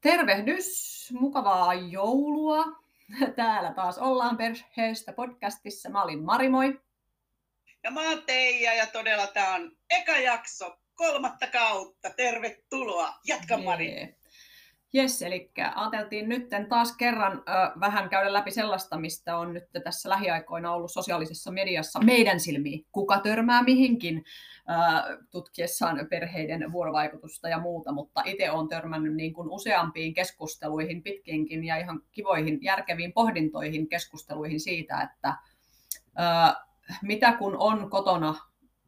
Tervehdys, mukavaa joulua. Täällä taas ollaan perheestä podcastissa. Mä olin Mari, moi. Ja mä oon Teija ja todella tää on eka jakso kolmatta kautta. Tervetuloa. Jatka Mari. Jes, eli ajateltiin nyt taas kerran ö, vähän käydä läpi sellaista, mistä on nyt tässä lähiaikoina ollut sosiaalisessa mediassa meidän silmiin. Kuka törmää mihinkin ö, tutkiessaan perheiden vuorovaikutusta ja muuta, mutta itse olen törmännyt niin kuin useampiin keskusteluihin, pitkinkin ja ihan kivoihin, järkeviin pohdintoihin, keskusteluihin siitä, että ö, mitä kun on kotona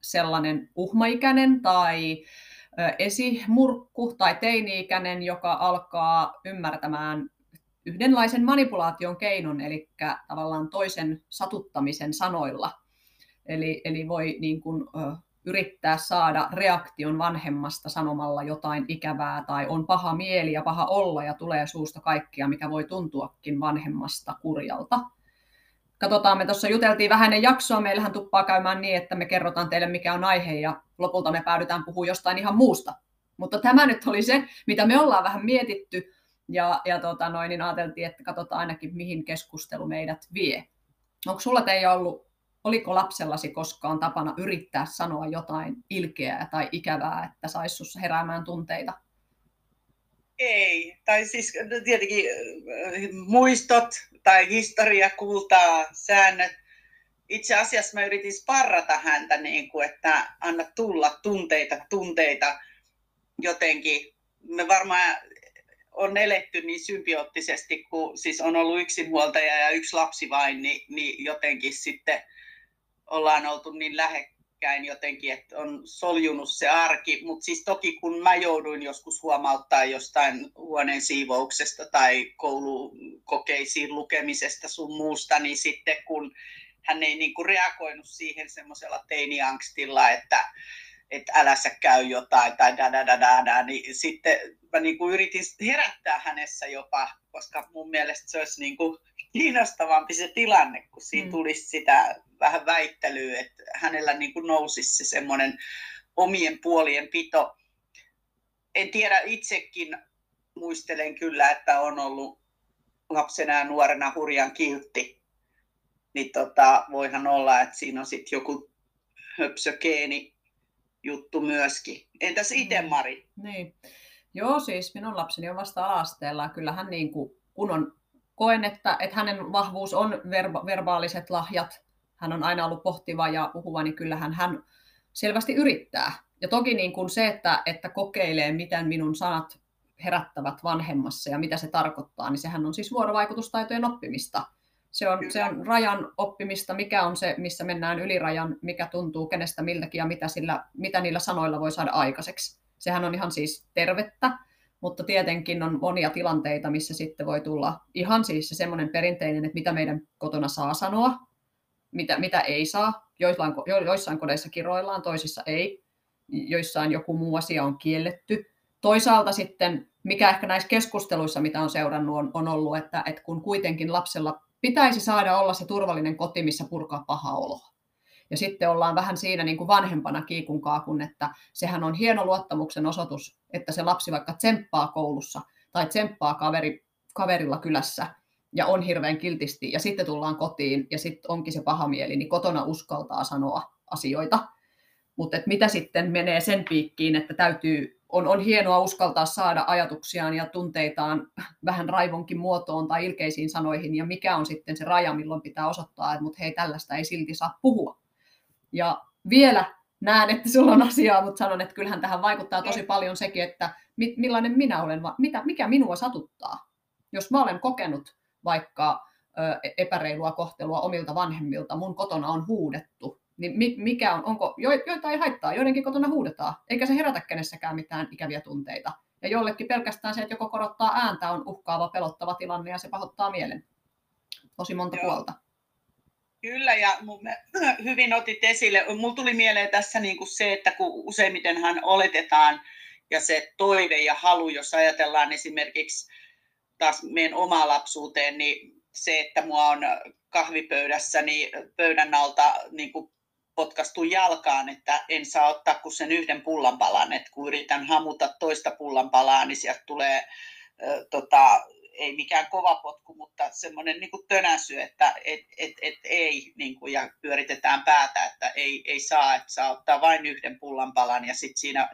sellainen uhmaikäinen tai esimurkku tai teini-ikäinen, joka alkaa ymmärtämään yhdenlaisen manipulaation keinon, eli tavallaan toisen satuttamisen sanoilla. Eli, eli voi niin kuin, ö, yrittää saada reaktion vanhemmasta sanomalla jotain ikävää tai on paha mieli ja paha olla ja tulee suusta kaikkia, mikä voi tuntuakin vanhemmasta kurjalta katsotaan, me tuossa juteltiin vähän ennen jaksoa, meillähän tuppaa käymään niin, että me kerrotaan teille mikä on aihe ja lopulta me päädytään puhumaan jostain ihan muusta. Mutta tämä nyt oli se, mitä me ollaan vähän mietitty ja, ja tota noin, niin ajateltiin, että katsotaan ainakin mihin keskustelu meidät vie. Onko sulla teidän ollut, oliko lapsellasi koskaan tapana yrittää sanoa jotain ilkeää tai ikävää, että saisi heräämään tunteita? Ei, tai siis tietenkin muistot tai historia kultaa säännöt. Itse asiassa mä yritin sparrata häntä, niin kuin, että anna tulla tunteita, tunteita jotenkin. Me varmaan on eletty niin symbioottisesti, kun siis on ollut yksinhuoltaja ja yksi lapsi vain, niin, niin jotenkin sitten ollaan oltu niin lähe, päällekkäin jotenkin, että on soljunut se arki, mutta siis toki kun mä jouduin joskus huomauttaa jostain huoneen siivouksesta tai koulukokeisiin lukemisesta sun muusta, niin sitten kun hän ei niin kuin reagoinut siihen semmoisella teiniangstilla, että, että älä sä käy jotain tai da da da da, niin sitten mä niin kuin yritin herättää hänessä jopa, koska mun mielestä se olisi niin kuin kiinnostavampi se tilanne, kun siinä mm. tulisi sitä vähän väittelyä, että hänellä niin kuin nousisi se semmoinen omien puolien pito. En tiedä, itsekin muistelen kyllä, että on ollut lapsena ja nuorena hurjan kiltti. Niin tota, voihan olla, että siinä on sitten joku höpsökeeni juttu myöskin. Entäs itse, mm. Mari? Niin. Joo, siis minun lapseni on vasta ala-asteella. Kyllähän niin kuin, kun on, koen, että, että hänen vahvuus on verba, verbaaliset lahjat, hän on aina ollut pohtiva ja puhuva, niin kyllähän hän selvästi yrittää. Ja toki niin kuin se, että, että kokeilee, miten minun sanat herättävät vanhemmassa ja mitä se tarkoittaa, niin sehän on siis vuorovaikutustaitojen oppimista. Se on, se on rajan oppimista, mikä on se, missä mennään yli rajan, mikä tuntuu kenestä miltäkin ja mitä, sillä, mitä niillä sanoilla voi saada aikaiseksi. Sehän on ihan siis tervettä, mutta tietenkin on monia tilanteita, missä sitten voi tulla ihan siis se semmoinen perinteinen, että mitä meidän kotona saa sanoa, mitä, mitä ei saa. Joissain, joissain kodeissa kiroillaan, toisissa ei. Joissain joku muu asia on kielletty. Toisaalta sitten, mikä ehkä näissä keskusteluissa, mitä on seurannut, on, on ollut, että, että kun kuitenkin lapsella pitäisi saada olla se turvallinen koti, missä purkaa paha olo. Ja sitten ollaan vähän siinä niin kuin vanhempana kiikunkaa, kun että sehän on hieno luottamuksen osoitus, että se lapsi vaikka tsemppaa koulussa tai tsemppaa kaveri, kaverilla kylässä ja on hirveän kiltisti ja sitten tullaan kotiin ja sitten onkin se paha mieli, niin kotona uskaltaa sanoa asioita. Mutta mitä sitten menee sen piikkiin, että täytyy, on, on hienoa uskaltaa saada ajatuksiaan ja tunteitaan vähän raivonkin muotoon tai ilkeisiin sanoihin ja mikä on sitten se raja, milloin pitää osoittaa, että mut hei tällaista ei silti saa puhua. Ja vielä näen, että sulla on asiaa, mutta sanon, että kyllähän tähän vaikuttaa tosi paljon sekin, että millainen minä olen, mitä, mikä minua satuttaa. Jos mä olen kokenut vaikka epäreilua kohtelua omilta vanhemmilta, mun kotona on huudettu, niin mikä on, onko, joita ei haittaa, joidenkin kotona huudetaan, eikä se herätä kenessäkään mitään ikäviä tunteita. Ja jollekin pelkästään se, että joko korottaa ääntä, on uhkaava, pelottava tilanne ja se pahoittaa mielen. Tosi monta Joo. puolta. Kyllä, ja hyvin otit esille. Mulla tuli mieleen tässä niin kuin se, että kun useimmitenhan oletetaan, ja se toive ja halu, jos ajatellaan esimerkiksi taas meidän omaa lapsuuteen, niin se, että mua on kahvipöydässä niin pöydän alta niin kuin potkastu jalkaan, että en saa ottaa kuin sen yhden pullanpalan, että kun yritän hamuta toista pullanpalaa, niin sieltä tulee tota, ei mikään kova potku, mutta semmoinen niin kuin tönäsy, että et, et, et ei, niin kuin, ja pyöritetään päätä, että ei, ei saa, että saa ottaa vain yhden pullanpalan ja sitten siinä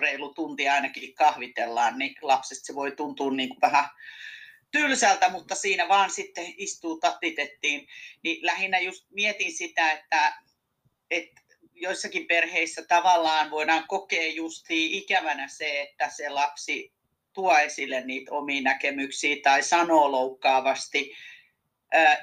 reilu tunti ainakin kahvitellaan, niin lapsesta se voi tuntua niin kuin vähän tylsältä, mutta siinä vaan sitten istuu tatitettiin. Niin lähinnä just mietin sitä, että, että joissakin perheissä tavallaan voidaan kokea justi ikävänä se, että se lapsi tuo esille niitä omia näkemyksiä tai sanoo loukkaavasti.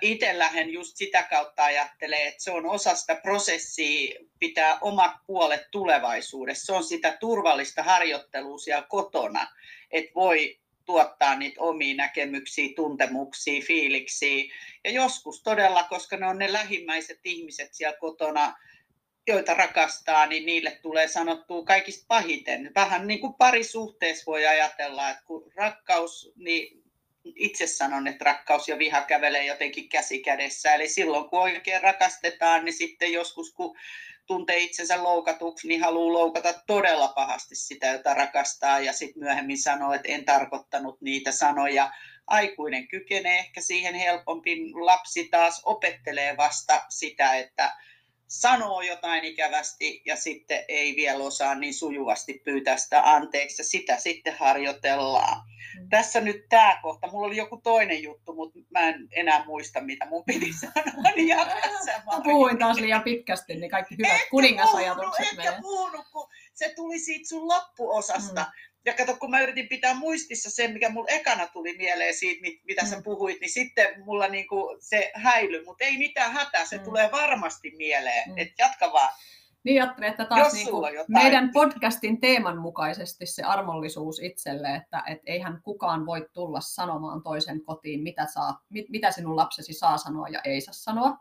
Itsellähän just sitä kautta ajattelee, että se on osa sitä prosessia pitää omat puolet tulevaisuudessa. Se on sitä turvallista harjoittelua siellä kotona, että voi tuottaa niitä omia näkemyksiä, tuntemuksia, fiiliksiä. Ja joskus todella, koska ne on ne lähimmäiset ihmiset siellä kotona, joita rakastaa, niin niille tulee sanottua kaikista pahiten. Vähän niin kuin parisuhteessa voi ajatella, että kun rakkaus, niin itse sanon, että rakkaus ja viha kävelee jotenkin käsi kädessä. Eli silloin kun oikein rakastetaan, niin sitten joskus kun tuntee itsensä loukatuksi, niin haluaa loukata todella pahasti sitä, jota rakastaa ja sitten myöhemmin sanoo, että en tarkoittanut niitä sanoja. Aikuinen kykenee ehkä siihen helpompi, lapsi taas opettelee vasta sitä, että sanoo jotain ikävästi ja sitten ei vielä osaa niin sujuvasti pyytää sitä anteeksi ja sitä sitten harjoitellaan. Mm. Tässä nyt tämä kohta. Mulla oli joku toinen juttu, mutta mä en enää muista, mitä mun piti sanoa. Niin Mä puhuin taas liian pitkästi, niin kaikki hyvät kuningasajatukset menee. puhunut, kun se tuli siitä sun loppuosasta. Mm. Ja kato, kun mä yritin pitää muistissa sen, mikä mulla ekana tuli mieleen siitä, mitä mm. sä puhuit, niin sitten mulla niinku se häily, mutta ei mitään hätää, se mm. tulee varmasti mieleen. Mm. Että jatka vaan. Niin ajattelin, että taas niin kuin meidän podcastin teeman mukaisesti se armollisuus itselle, että et eihän kukaan voi tulla sanomaan toisen kotiin, mitä, saa, mit, mitä sinun lapsesi saa sanoa ja ei saa sanoa.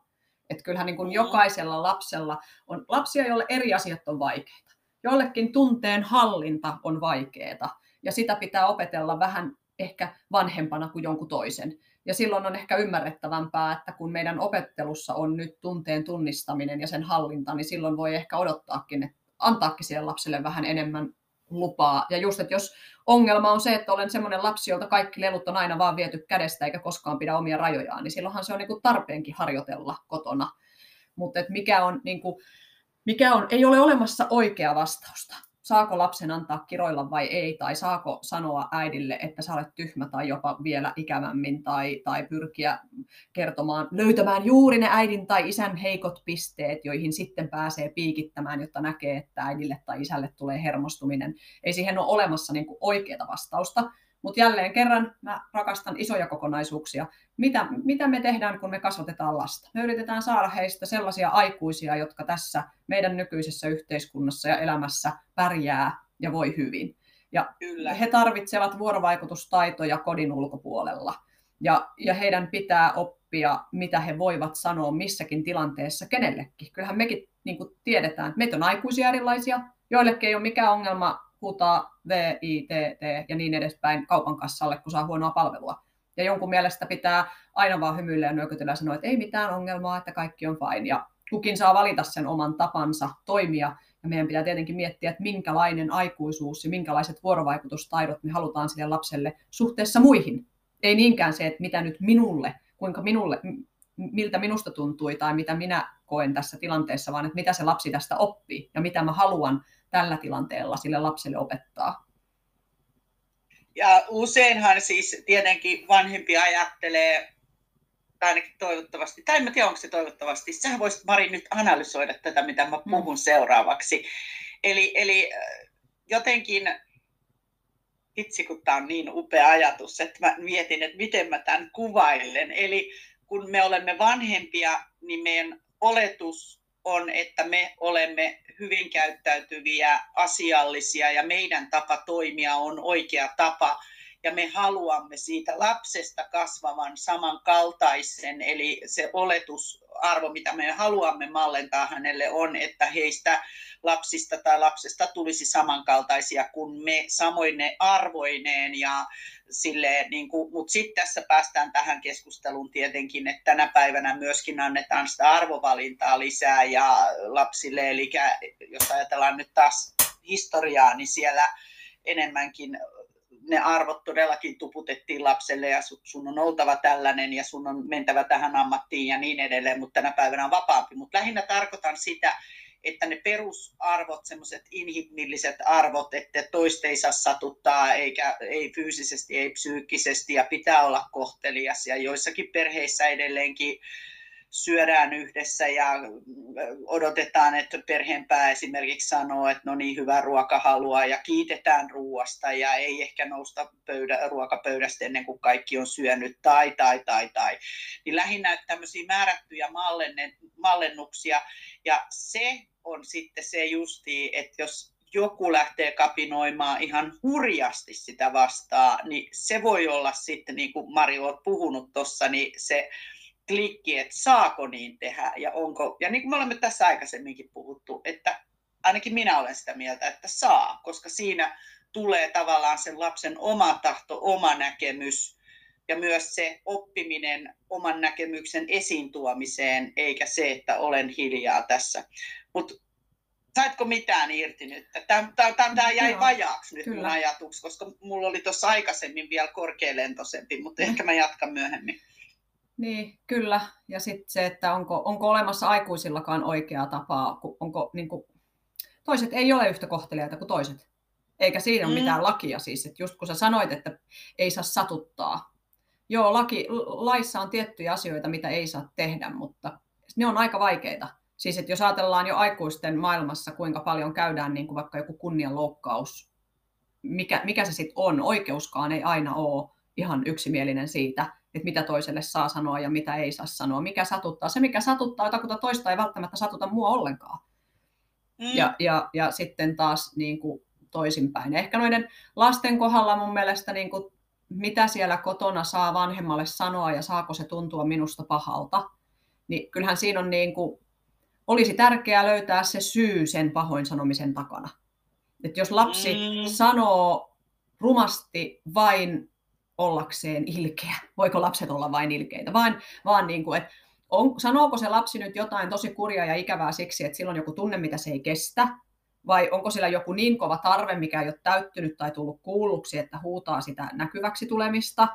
Että kyllähän niin kuin mm. jokaisella lapsella on lapsia, joille eri asiat on vaikeita. Jollekin tunteen hallinta on vaikeaa ja sitä pitää opetella vähän ehkä vanhempana kuin jonkun toisen. Ja silloin on ehkä ymmärrettävämpää, että kun meidän opettelussa on nyt tunteen tunnistaminen ja sen hallinta, niin silloin voi ehkä odottaakin, että antaakin siihen lapselle vähän enemmän lupaa. Ja just, että jos ongelma on se, että olen semmoinen lapsi, jolta kaikki lelut on aina vaan viety kädestä eikä koskaan pidä omia rajojaan, niin silloinhan se on niin kuin tarpeenkin harjoitella kotona. Mutta mikä on, niin kuin, mikä on, ei ole olemassa oikea vastausta saako lapsen antaa kiroilla vai ei, tai saako sanoa äidille, että sä olet tyhmä tai jopa vielä ikävämmin, tai, tai pyrkiä kertomaan, löytämään juuri ne äidin tai isän heikot pisteet, joihin sitten pääsee piikittämään, jotta näkee, että äidille tai isälle tulee hermostuminen. Ei siihen ole olemassa niin oikeaa vastausta, mutta jälleen kerran mä rakastan isoja kokonaisuuksia. Mitä, mitä me tehdään, kun me kasvatetaan lasta? Me yritetään saada heistä sellaisia aikuisia, jotka tässä meidän nykyisessä yhteiskunnassa ja elämässä pärjää ja voi hyvin. Ja Kyllä. he tarvitsevat vuorovaikutustaitoja kodin ulkopuolella. Ja, ja heidän pitää oppia, mitä he voivat sanoa missäkin tilanteessa kenellekin. Kyllähän mekin niin tiedetään, että meitä on aikuisia erilaisia. Joillekin ei ole mikään ongelma huutaa V, I, T, T ja niin edespäin kaupan kassalle, kun saa huonoa palvelua. Ja jonkun mielestä pitää aina vaan hymyillä ja nyökytellä ja sanoa, että ei mitään ongelmaa, että kaikki on fine. Ja kukin saa valita sen oman tapansa toimia. Ja meidän pitää tietenkin miettiä, että minkälainen aikuisuus ja minkälaiset vuorovaikutustaidot me halutaan sille lapselle suhteessa muihin. Ei niinkään se, että mitä nyt minulle, kuinka minulle, miltä minusta tuntui tai mitä minä koen tässä tilanteessa, vaan että mitä se lapsi tästä oppii ja mitä mä haluan tällä tilanteella sille lapselle opettaa. Ja useinhan siis tietenkin vanhempi ajattelee, tai ainakin toivottavasti, tai en tiedä onko se toivottavasti, sä voisit Mari nyt analysoida tätä, mitä mä puhun mm. seuraavaksi. Eli, eli äh, jotenkin, itse kun tämä on niin upea ajatus, että mä mietin, että miten mä tämän kuvailen. Eli kun me olemme vanhempia, niin meidän oletus on, että me olemme hyvin käyttäytyviä, asiallisia ja meidän tapa toimia on oikea tapa ja me haluamme siitä lapsesta kasvavan samankaltaisen, eli se oletusarvo, mitä me haluamme mallentaa hänelle on, että heistä lapsista tai lapsesta tulisi samankaltaisia kuin me, samoin ne arvoineen ja silleen, niin kuin, mutta sitten tässä päästään tähän keskusteluun tietenkin, että tänä päivänä myöskin annetaan sitä arvovalintaa lisää ja lapsille, eli jos ajatellaan nyt taas historiaa, niin siellä enemmänkin ne arvot todellakin tuputettiin lapselle ja sun on oltava tällainen ja sun on mentävä tähän ammattiin ja niin edelleen, mutta tänä päivänä on vapaampi. Mutta lähinnä tarkoitan sitä, että ne perusarvot, semmoiset inhimilliset arvot, että toista ei saa satuttaa, eikä, ei fyysisesti, ei psyykkisesti, ja pitää olla kohtelias. Ja joissakin perheissä edelleenkin syödään yhdessä ja odotetaan, että perheenpää esimerkiksi sanoo, että no niin, hyvä ruoka haluaa ja kiitetään ruoasta ja ei ehkä nousta pöydä, ruokapöydästä ennen kuin kaikki on syönyt tai, tai, tai, tai. Niin lähinnä tämmöisiä määrättyjä mallennuksia ja se on sitten se justi, että jos joku lähtee kapinoimaan ihan hurjasti sitä vastaan, niin se voi olla sitten, niin kuin Mari olet puhunut tuossa, niin se klikki, että saako niin tehdä ja onko, ja niin kuin me olemme tässä aikaisemminkin puhuttu, että ainakin minä olen sitä mieltä, että saa, koska siinä tulee tavallaan sen lapsen oma tahto, oma näkemys ja myös se oppiminen oman näkemyksen esiin tuomiseen, eikä se, että olen hiljaa tässä. Mutta saitko mitään irti nyt? Tämä jäi vajaaksi nyt kyllä. mun ajatuksi, koska mulla oli tuossa aikaisemmin vielä korkealentoisempi, mutta ehkä mä jatkan myöhemmin. Niin, kyllä. Ja sitten se, että onko, onko olemassa aikuisillakaan oikeaa tapaa, onko niin kuin, toiset ei ole yhtä kohteliaita kuin toiset. Eikä siinä ole mm. mitään lakia siis, että just kun sä sanoit, että ei saa satuttaa. Joo, laki, laissa on tiettyjä asioita, mitä ei saa tehdä, mutta ne on aika vaikeita. Siis että jos ajatellaan jo aikuisten maailmassa, kuinka paljon käydään niin kuin vaikka joku kunnianloukkaus, mikä, mikä se sitten on, oikeuskaan ei aina ole ihan yksimielinen siitä, että mitä toiselle saa sanoa ja mitä ei saa sanoa, mikä satuttaa. Se, mikä satuttaa jotakuta toista, ei välttämättä satuta mua ollenkaan. Mm. Ja, ja, ja sitten taas niin kuin toisinpäin. Ehkä noiden lasten kohdalla mun mielestä, niin kuin, mitä siellä kotona saa vanhemmalle sanoa ja saako se tuntua minusta pahalta, niin kyllähän siinä on niin kuin, olisi tärkeää löytää se syy sen pahoin sanomisen takana. Että jos lapsi mm. sanoo rumasti vain ollakseen ilkeä. Voiko lapset olla vain ilkeitä? Vaan, vaan niin kuin, että on, sanooko se lapsi nyt jotain tosi kurjaa ja ikävää siksi, että silloin joku tunne, mitä se ei kestä? Vai onko sillä joku niin kova tarve, mikä ei ole täyttynyt tai tullut kuulluksi, että huutaa sitä näkyväksi tulemista?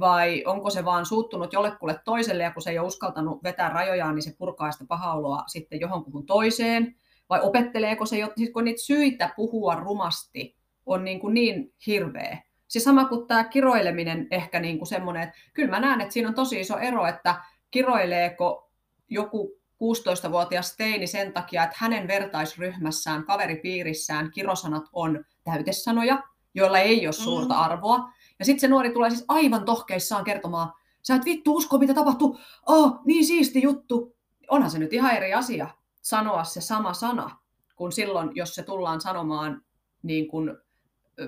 Vai onko se vaan suuttunut jollekulle toiselle ja kun se ei ole uskaltanut vetää rajojaan, niin se purkaa sitä pahaoloa sitten johonkuhun toiseen? Vai opetteleeko se, kun niitä syitä puhua rumasti on niin, kuin niin hirveä, Siis sama kuin tämä kiroileminen ehkä niin kuin semmoinen, että kyllä mä näen, että siinä on tosi iso ero, että kiroileeko joku 16-vuotias teini sen takia, että hänen vertaisryhmässään, kaveripiirissään kirosanat on täytesanoja, joilla ei ole suurta mm. arvoa. Ja sitten se nuori tulee siis aivan tohkeissaan kertomaan, sä et vittu usko, mitä tapahtuu, oh, niin siisti juttu. Onhan se nyt ihan eri asia sanoa se sama sana, kuin silloin, jos se tullaan sanomaan niin kuin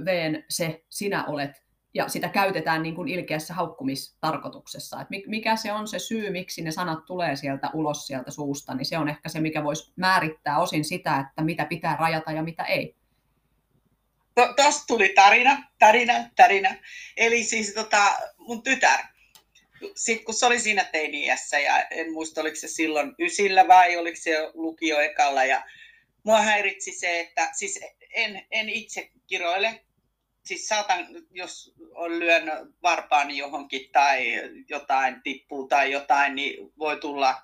veen se sinä olet, ja sitä käytetään niin kuin ilkeässä haukkumistarkoituksessa. Et mikä se on se syy, miksi ne sanat tulee sieltä ulos sieltä suusta, niin se on ehkä se, mikä voisi määrittää osin sitä, että mitä pitää rajata ja mitä ei. Tuosta tuli tarina, tarina, tarina. Eli siis tota, mun tytär, sitten kun se oli siinä teiniässä ja en muista oliko se silloin ysillä vai oliko se lukio ekalla ja mua häiritsi se, että siis en, en itse kiroile. Siis saatan, jos on lyön varpaani johonkin tai jotain tippuu tai jotain, niin voi tulla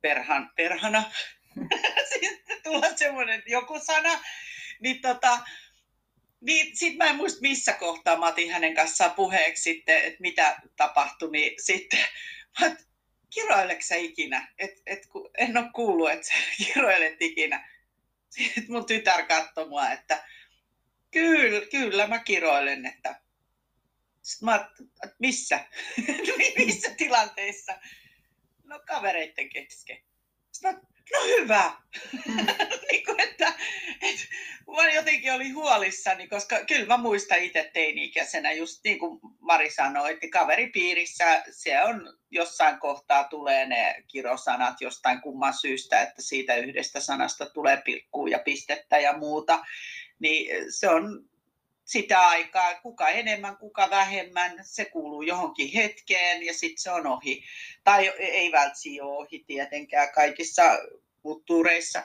perhan, perhana. Sitten tulla semmoinen joku sana. Niin tota, niin, sitten mä en muista missä kohtaa mä otin hänen kanssaan puheeksi sitten, että mitä tapahtui, niin sitten sä ikinä? Et, et, en ole kuullut, että sä kiroilet ikinä. Sitten mun tytär katsoi mua, että kyllä, kyllä mä kiroilen, että sitten mä että missä? missä tilanteissa? No kavereitten kesken. Sitten mä, no hyvä. Mm. niin kuin, että, että mä jotenkin oli huolissani, koska kyllä mä muistan itse teini-ikäisenä, just niin kuin Mari sanoi, että kaveripiirissä se on jossain kohtaa tulee ne kirosanat jostain kumman syystä, että siitä yhdestä sanasta tulee pilkkuu ja pistettä ja muuta, niin se on sitä aikaa, kuka enemmän, kuka vähemmän, se kuuluu johonkin hetkeen ja sitten se on ohi. Tai ei välttämättä ole ohi tietenkään kaikissa kulttuureissa.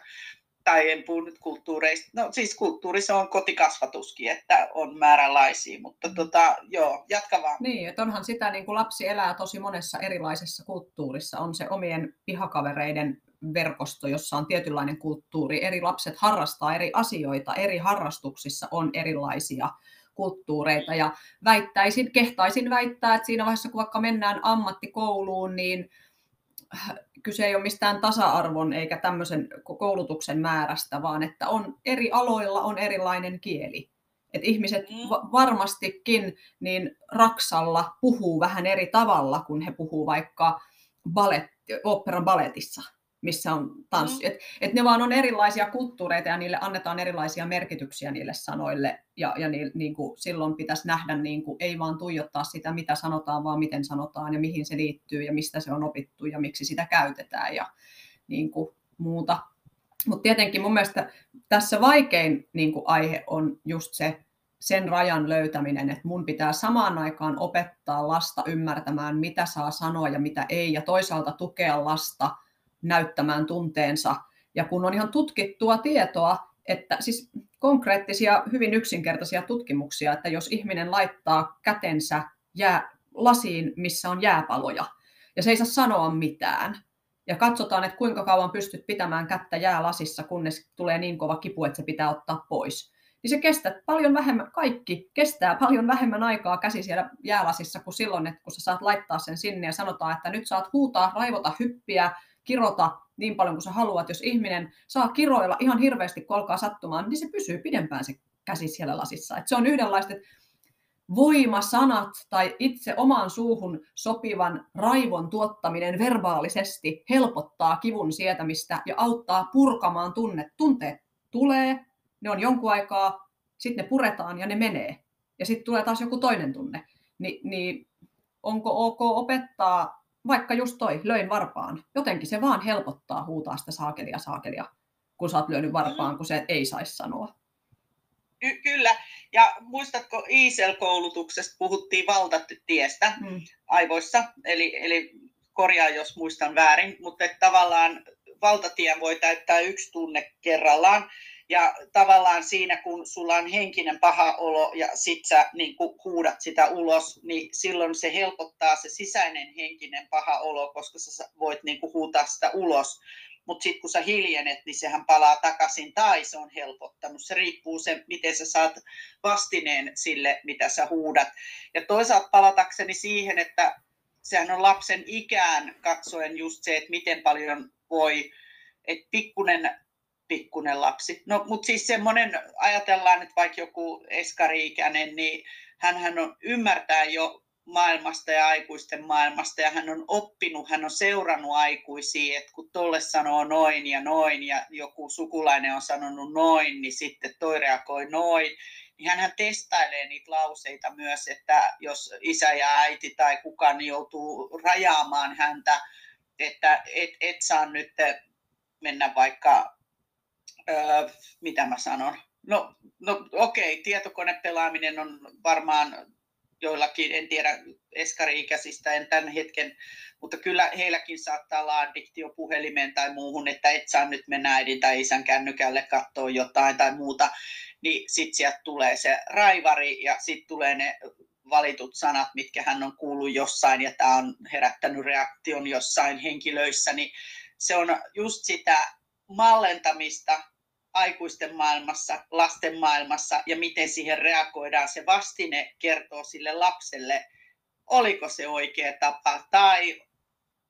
tai en puhu nyt kulttuureista, no siis kulttuurissa on kotikasvatuskin, että on määränlaisia, mutta tota, joo, jatka vaan. Niin, että onhan sitä, niin kuin lapsi elää tosi monessa erilaisessa kulttuurissa, on se omien pihakavereiden verkosto, jossa on tietynlainen kulttuuri, eri lapset harrastaa eri asioita, eri harrastuksissa on erilaisia kulttuureita ja väittäisin, kehtaisin väittää, että siinä vaiheessa kun vaikka mennään ammattikouluun, niin kyse ei ole mistään tasa-arvon eikä tämmöisen koulutuksen määrästä, vaan että on eri aloilla on erilainen kieli. Et ihmiset mm. varmastikin niin Raksalla puhuu vähän eri tavalla, kun he puhuu vaikka ballet, operan balletissa missä on tanssi. Mm. Et, et ne vaan on erilaisia kulttuureita ja niille annetaan erilaisia merkityksiä niille sanoille. Ja, ja ni, niin kuin silloin pitäisi nähdä, niin kuin, ei vaan tuijottaa sitä, mitä sanotaan, vaan miten sanotaan ja mihin se liittyy ja mistä se on opittu ja miksi sitä käytetään ja niin kuin, muuta. Mutta tietenkin mun mielestä tässä vaikein niin kuin aihe on just se, sen rajan löytäminen, että mun pitää samaan aikaan opettaa lasta ymmärtämään, mitä saa sanoa ja mitä ei, ja toisaalta tukea lasta – näyttämään tunteensa. Ja kun on ihan tutkittua tietoa, että siis konkreettisia, hyvin yksinkertaisia tutkimuksia, että jos ihminen laittaa kätensä jää, lasiin, missä on jääpaloja, ja se ei saa sanoa mitään, ja katsotaan, että kuinka kauan pystyt pitämään kättä jäälasissa, kunnes tulee niin kova kipu, että se pitää ottaa pois. Niin se kestää paljon vähemmän, kaikki kestää paljon vähemmän aikaa käsi siellä jäälasissa kuin silloin, että kun sä saat laittaa sen sinne ja sanotaan, että nyt saat huutaa, raivota, hyppiä, kirota niin paljon kuin sä haluat. Jos ihminen saa kiroilla ihan hirveästi, kun alkaa sattumaan, niin se pysyy pidempään se käsi siellä lasissa. Et se on yhdenlaista, että voimasanat tai itse omaan suuhun sopivan raivon tuottaminen verbaalisesti helpottaa kivun sietämistä ja auttaa purkamaan tunne. Tunteet tulee, ne on jonkun aikaa, sitten ne puretaan ja ne menee. Ja sitten tulee taas joku toinen tunne. Ni, niin onko ok opettaa vaikka just toi, löin varpaan. Jotenkin se vaan helpottaa huutaa sitä saakelia saakelia, kun sä oot lyönyt varpaan, kun se ei saisi sanoa. Ky- kyllä. Ja muistatko ISL-koulutuksesta puhuttiin valtatiestä mm. aivoissa, eli, eli korjaa jos muistan väärin, mutta että tavallaan valtatien voi täyttää yksi tunne kerrallaan. Ja tavallaan siinä, kun sulla on henkinen paha olo ja sit sä niin huudat sitä ulos, niin silloin se helpottaa se sisäinen henkinen paha olo, koska sä voit niin huutaa sitä ulos. Mutta sitten kun sä hiljenet, niin sehän palaa takaisin tai se on helpottanut. Se riippuu se, miten sä saat vastineen sille, mitä sä huudat. Ja toisaalta palatakseni siihen, että sehän on lapsen ikään katsoen just se, että miten paljon voi, että pikkunen pikkunen lapsi. No, mutta siis semmoinen, ajatellaan, että vaikka joku eskari-ikäinen, niin hän on, ymmärtää jo maailmasta ja aikuisten maailmasta ja hän on oppinut, hän on seurannut aikuisia, että kun tolle sanoo noin ja noin ja joku sukulainen on sanonut noin, niin sitten toi reagoi noin, niin hän testailee niitä lauseita myös, että jos isä ja äiti tai kukaan joutuu rajaamaan häntä, että et, et saa nyt mennä vaikka öö, mitä mä sanon, no, no okei, okay, tietokonepelaaminen on varmaan joillakin, en tiedä eskari-ikäisistä, en tämän hetken, mutta kyllä heilläkin saattaa olla addiktio puhelimeen tai muuhun, että et saa nyt mennä äidin tai isän kännykälle katsoa jotain tai muuta, niin sitten sieltä tulee se raivari ja sitten tulee ne valitut sanat, mitkä hän on kuullut jossain ja tämä on herättänyt reaktion jossain henkilöissä, niin se on just sitä mallentamista, aikuisten maailmassa, lasten maailmassa ja miten siihen reagoidaan. Se vastine kertoo sille lapselle, oliko se oikea tapa tai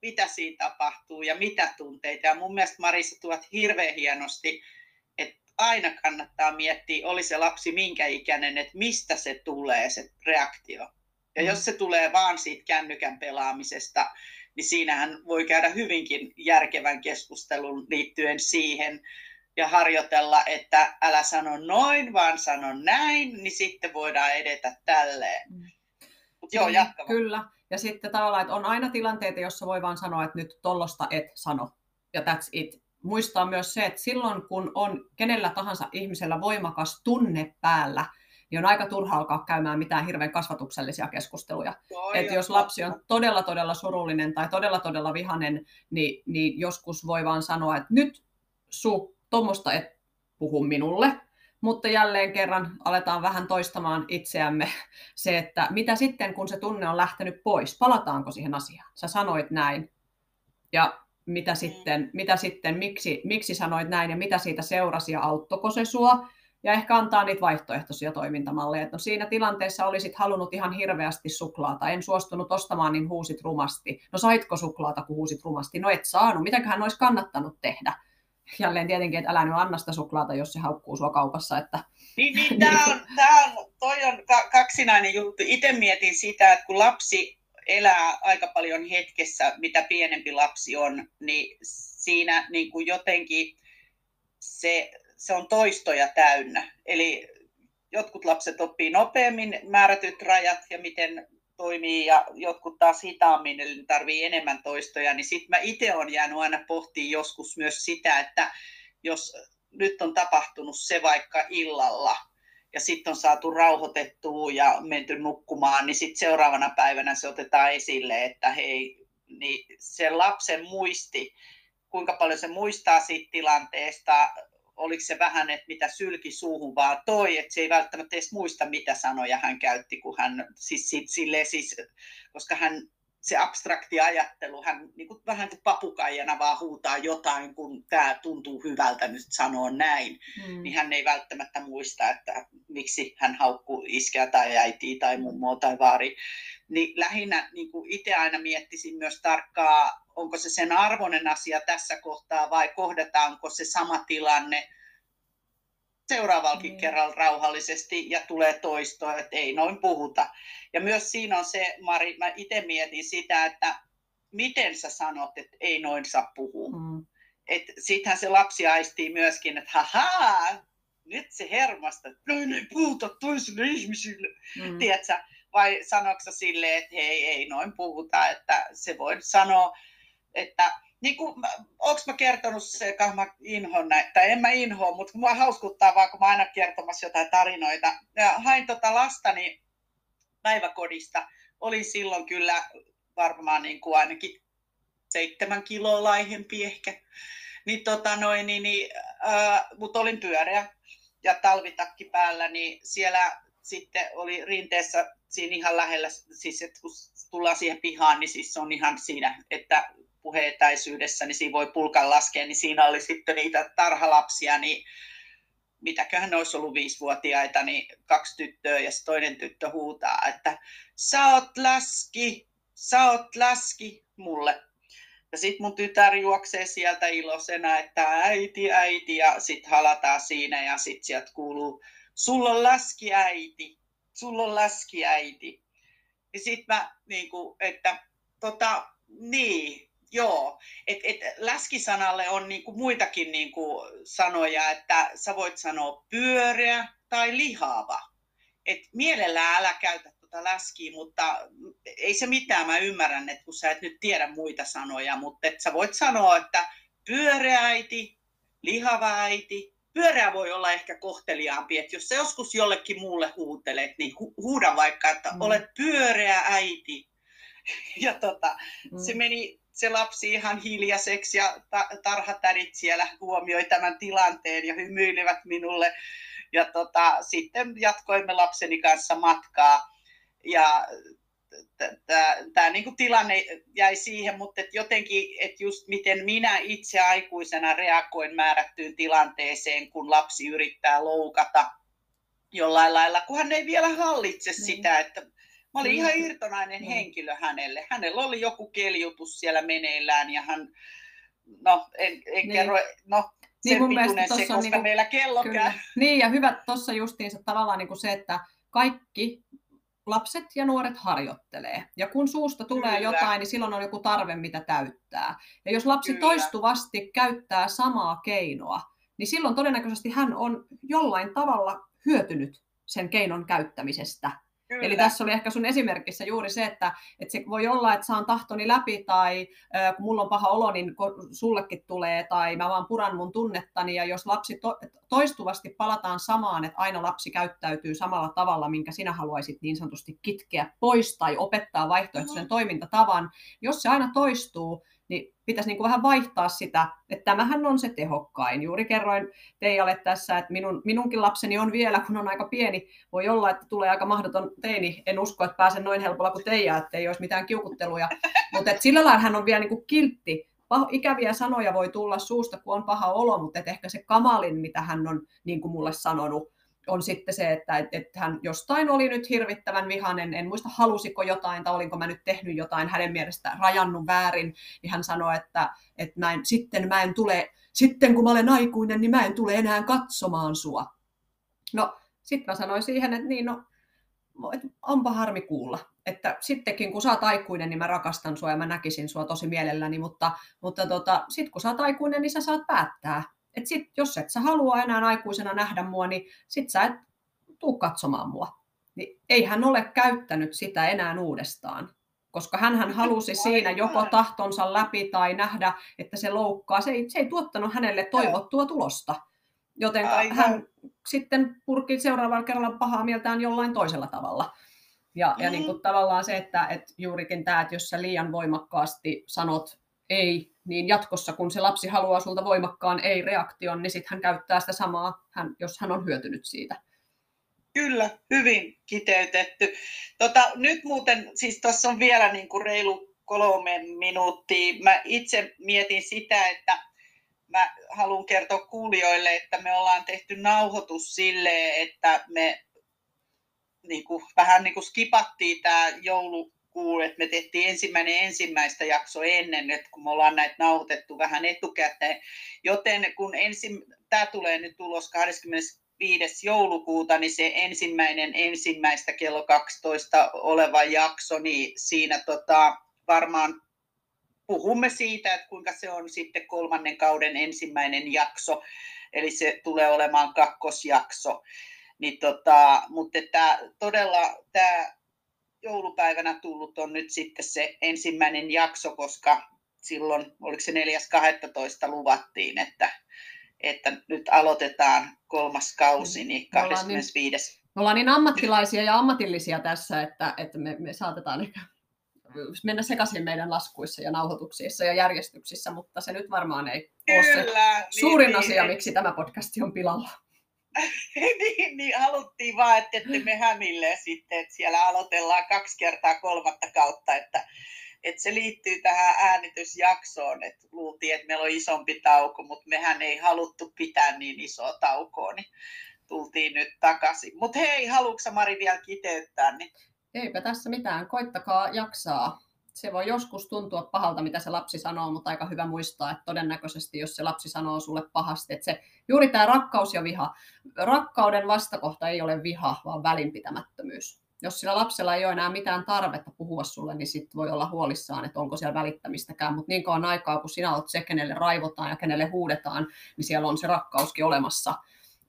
mitä siinä tapahtuu ja mitä tunteita. Ja mun mielestä Marissa tuot hirveän hienosti, että aina kannattaa miettiä, oli se lapsi minkä ikäinen, että mistä se tulee se reaktio. Ja jos se tulee vaan siitä kännykän pelaamisesta, niin siinähän voi käydä hyvinkin järkevän keskustelun liittyen siihen, ja harjoitella, että älä sano noin, vaan sano näin, niin sitten voidaan edetä tälleen. Mm. Mut joo, jatka Kyllä. Ja sitten tavallaan, että on aina tilanteita, jossa voi vaan sanoa, että nyt tollosta et sano. Ja that's it. Muistaa myös se, että silloin kun on kenellä tahansa ihmisellä voimakas tunne päällä, niin on aika turha alkaa käymään mitään hirveän kasvatuksellisia keskusteluja. Joo, että jos lapsi on todella todella surullinen tai todella todella vihanen, niin, niin joskus voi vaan sanoa, että nyt suu tuommoista et puhu minulle. Mutta jälleen kerran aletaan vähän toistamaan itseämme se, että mitä sitten, kun se tunne on lähtenyt pois, palataanko siihen asiaan? Sä sanoit näin. Ja mitä sitten, mitä sitten miksi, miksi sanoit näin ja mitä siitä seurasi ja auttoiko se sua? Ja ehkä antaa niitä vaihtoehtoisia toimintamalleja. Että no siinä tilanteessa olisit halunnut ihan hirveästi suklaata. En suostunut ostamaan, niin huusit rumasti. No saitko suklaata, kun huusit rumasti? No et saanut. Mitäköhän olisi kannattanut tehdä? Jälleen tietenkin, että älä nyt anna sitä suklaata, jos se haukkuu sua kaupassa. Että... Niin, niin tämä on, tämä on, toi on kaksinainen juttu. Itse mietin sitä, että kun lapsi elää aika paljon hetkessä, mitä pienempi lapsi on, niin siinä niin kuin jotenkin se, se on toistoja täynnä. Eli jotkut lapset oppii nopeammin määrätyt rajat ja miten toimii ja jotkut taas hitaammin, eli tarvii enemmän toistoja, niin sitten mä itse olen jäänyt aina pohtimaan joskus myös sitä, että jos nyt on tapahtunut se vaikka illalla, ja sitten on saatu rauhoitettua ja menty nukkumaan, niin sitten seuraavana päivänä se otetaan esille, että hei, niin se lapsen muisti, kuinka paljon se muistaa siitä tilanteesta, oliko se vähän, että mitä sylki suuhun vaan toi, että se ei välttämättä edes muista, mitä sanoja hän käytti, kun hän, siis, sille, siis, koska hän, se abstrakti ajattelu, hän niin kuin, vähän kuin papukaijana vaan huutaa jotain, kun tämä tuntuu hyvältä nyt sanoa näin, mm. niin hän ei välttämättä muista, että miksi hän haukkuu iskeä tai äitiä tai mummoa tai vaari. Niin lähinnä niin kuin itse aina miettisin myös tarkkaa onko se sen arvoinen asia tässä kohtaa vai kohdataanko se sama tilanne seuraavallakin mm. kerralla rauhallisesti ja tulee toistoa, että ei noin puhuta. Ja myös siinä on se, Mari, mä itse mietin sitä, että miten sä sanot, että ei noin saa puhua. Mm. Että sittenhän se lapsi aistii myöskin, että haha, nyt se hermasta, että noin ei puhuta toisille ihmisille. Mm. Tiedätkö? Vai sanoksi sille, että hei, ei noin puhuta, että se voi sanoa että niin kuin, onko mä kertonut se, että mä inhoon näin, tai en mä inhoa, mutta mua hauskuttaa vaan, kun mä aina kertomassa jotain tarinoita. Ja hain tota lastani päiväkodista, olin silloin kyllä varmaan niin kuin ainakin seitsemän kiloa laihempi ehkä. Niin, tota noin, niin, niin, äh, mutta olin pyöreä ja talvitakki päällä, niin siellä sitten oli rinteessä siinä ihan lähellä, siis että kun tullaan siihen pihaan, niin siis se on ihan siinä, että puheetäisyydessä, niin siinä voi pulkan laskea, niin siinä oli sitten niitä tarhalapsia, niin mitäköhän ne olisi ollut viisivuotiaita, niin kaksi tyttöä ja toinen tyttö huutaa, että sä oot läski, sä oot läski mulle. Ja sitten mun tytär juoksee sieltä iloisena, että äiti, äiti, ja sitten halataan siinä, ja sitten sieltä kuuluu, sulla on läski äiti, sulla on läski äiti. Ja sitten mä, niin kuin, että tota, niin, Joo, että et läskisanalle on niinku muitakin niinku sanoja, että sä voit sanoa pyöreä tai lihava. Et mielellään älä käytä tuota läskiä, mutta ei se mitään, mä ymmärrän, että kun sä et nyt tiedä muita sanoja, mutta et sä voit sanoa, että pyöreä äiti, lihava äiti, pyöreä voi olla ehkä kohteliaampi, että jos sä joskus jollekin muulle huutelet, niin hu- huuda vaikka, että mm. olet pyöreä äiti. Ja tota, mm. se meni se lapsi ihan hiljaiseksi ja tarhatärit siellä huomioi tämän tilanteen ja hymyilivät minulle. Ja tota, sitten jatkoimme lapseni kanssa matkaa. Ja tämä niinku tilanne jäi siihen, mutta et jotenkin, että just miten minä itse aikuisena reagoin määrättyyn tilanteeseen, kun lapsi yrittää loukata jollain lailla, kun hän ei vielä hallitse mm. sitä, että Mä olin ihan irtonainen mm. henkilö hänelle. Hänellä oli joku keljutus siellä meneillään ja hän, no en, en niin. kerro, no niin mun mielestä se, koska on niinku, meillä kello kyllä. käy. Niin ja hyvä tuossa justiinsa tavallaan niin kuin se, että kaikki lapset ja nuoret harjoittelee. Ja kun suusta tulee Kyllä. jotain, niin silloin on joku tarve, mitä täyttää. Ja jos lapsi Kyllä. toistuvasti käyttää samaa keinoa, niin silloin todennäköisesti hän on jollain tavalla hyötynyt sen keinon käyttämisestä. Kyllä. Eli tässä oli ehkä sun esimerkissä juuri se, että, että se voi olla, että saan tahtoni läpi tai äh, kun mulla on paha olo, niin sullekin tulee tai mä vaan puran mun tunnettani ja jos lapsi to, toistuvasti palataan samaan, että aina lapsi käyttäytyy samalla tavalla, minkä sinä haluaisit niin sanotusti kitkeä pois tai opettaa vaihtoehtoisen mm-hmm. toimintatavan, jos se aina toistuu, niin pitäisi niin kuin vähän vaihtaa sitä, että tämähän on se tehokkain. Juuri kerroin Teijalle tässä, että minun, minunkin lapseni on vielä, kun on aika pieni, voi olla, että tulee aika mahdoton teini. En usko, että pääsen noin helpolla kuin Teija, että ei olisi mitään kiukutteluja. Mutta sillä lailla hän on vielä niin kuin kiltti. Ikäviä sanoja voi tulla suusta, kun on paha olo, mutta ehkä se kamalin, mitä hän on niin kuin mulle sanonut, on sitten se, että, että hän jostain oli nyt hirvittävän vihanen, en muista halusiko jotain tai olinko mä nyt tehnyt jotain hänen mielestä rajannut väärin, niin hän sanoi, että, että mä en, sitten mä en tule, sitten kun mä olen aikuinen, niin mä en tule enää katsomaan sua. No, sitten mä sanoin siihen, että niin, no, että onpa harmi kuulla. Että sittenkin kun sä oot aikuinen, niin mä rakastan sua ja mä näkisin sua tosi mielelläni, mutta, mutta tota, sitten kun sä oot aikuinen, niin sä saat päättää, että sit, jos et sä halua enää aikuisena nähdä mua, niin sit sä et tuu katsomaan mua. Niin ei hän ole käyttänyt sitä enää uudestaan, koska hän halusi siinä joko tahtonsa läpi tai nähdä, että se loukkaa. Se ei, se ei tuottanut hänelle toivottua tulosta. Joten hän sitten purki seuraavalla kerralla pahaa mieltään jollain toisella tavalla. Ja, mm. ja niin kuin tavallaan se, että, että juurikin tämä, että jos sä liian voimakkaasti sanot ei, niin jatkossa kun se lapsi haluaa sulta voimakkaan ei-reaktion, niin sitten hän käyttää sitä samaa, hän, jos hän on hyötynyt siitä. Kyllä, hyvin kiteytetty. Tota, nyt muuten, siis tuossa on vielä niin kuin reilu kolme minuuttia. Mä itse mietin sitä, että mä haluan kertoa kuulijoille, että me ollaan tehty nauhoitus sille, että me niin kuin, vähän niin kuin skipattiin tämä joulu, kuulu, että me tehtiin ensimmäinen ensimmäistä jakso ennen, että kun me ollaan näitä nauhoitettu vähän etukäteen. Joten kun ensin, tämä tulee nyt tulos 25. joulukuuta, niin se ensimmäinen ensimmäistä kello 12 oleva jakso, niin siinä tota, varmaan puhumme siitä, että kuinka se on sitten kolmannen kauden ensimmäinen jakso, eli se tulee olemaan kakkosjakso. Niin tota, mutta että todella tämä joulupäivänä tullut on nyt sitten se ensimmäinen jakso, koska silloin, oliko se 4.12. luvattiin, että, että nyt aloitetaan kolmas kausi, niin 25. Niin- me ollaan niin ammattilaisia ja ammatillisia tässä, että, että me, me saatetaan ehkä mennä sekaisin meidän laskuissa ja nauhoituksissa ja järjestyksissä, mutta se nyt varmaan ei Kyllä, ole se niin, suurin niin, asia, niin. miksi tämä podcasti on pilalla. niin, niin, haluttiin vaan, että ette me hämille sitten, että siellä aloitellaan kaksi kertaa kolmatta kautta, että, että se liittyy tähän äänitysjaksoon, että luultiin, että meillä on isompi tauko, mutta mehän ei haluttu pitää niin isoa taukoa, niin tultiin nyt takaisin. Mutta hei, haluatko Mari vielä kiteyttää? Niin... Eipä tässä mitään, koittakaa jaksaa se voi joskus tuntua pahalta, mitä se lapsi sanoo, mutta aika hyvä muistaa, että todennäköisesti, jos se lapsi sanoo sulle pahasti, että se, juuri tämä rakkaus ja viha, rakkauden vastakohta ei ole viha, vaan välinpitämättömyys. Jos sillä lapsella ei ole enää mitään tarvetta puhua sulle, niin sitten voi olla huolissaan, että onko siellä välittämistäkään. Mutta niin kauan aikaa, kun sinä olet se, kenelle raivotaan ja kenelle huudetaan, niin siellä on se rakkauskin olemassa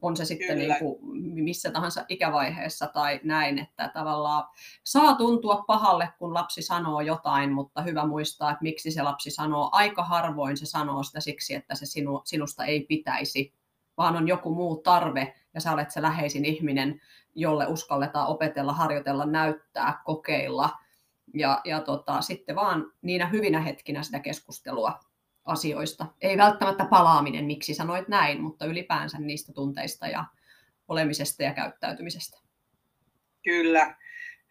on se sitten niin kuin missä tahansa ikävaiheessa tai näin, että tavallaan saa tuntua pahalle, kun lapsi sanoo jotain, mutta hyvä muistaa, että miksi se lapsi sanoo. Aika harvoin se sanoo sitä siksi, että se sinu, sinusta ei pitäisi, vaan on joku muu tarve ja sä olet se läheisin ihminen, jolle uskalletaan opetella, harjoitella, näyttää, kokeilla. Ja, ja tota, sitten vaan niinä hyvinä hetkinä sitä keskustelua asioista. Ei välttämättä palaaminen, miksi sanoit näin, mutta ylipäänsä niistä tunteista ja olemisesta ja käyttäytymisestä. Kyllä.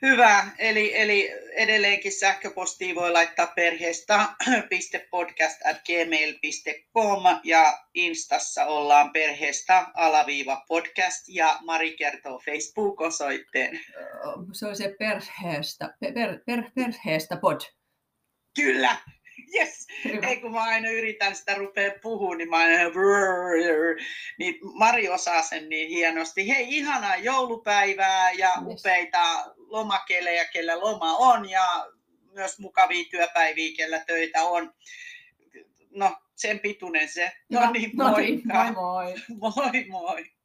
Hyvä. Eli, eli edelleenkin sähköpostia voi laittaa perheesta.podcast.gmail.com ja Instassa ollaan perheestä alaviiva podcast ja Mari kertoo Facebook-osoitteen. Se on se perheestä, per, per, perheestä pod. Kyllä, yes. Ei kun mä aina yritän sitä rupea puhua, niin mä aina niin Mari osaa sen niin hienosti. Hei, ihanaa joulupäivää ja upeita lomakelejä, kellä loma on ja myös mukavia työpäiviä, kellä töitä on. No, sen pituinen se. No niin, moi. Moi moi. Moi moi.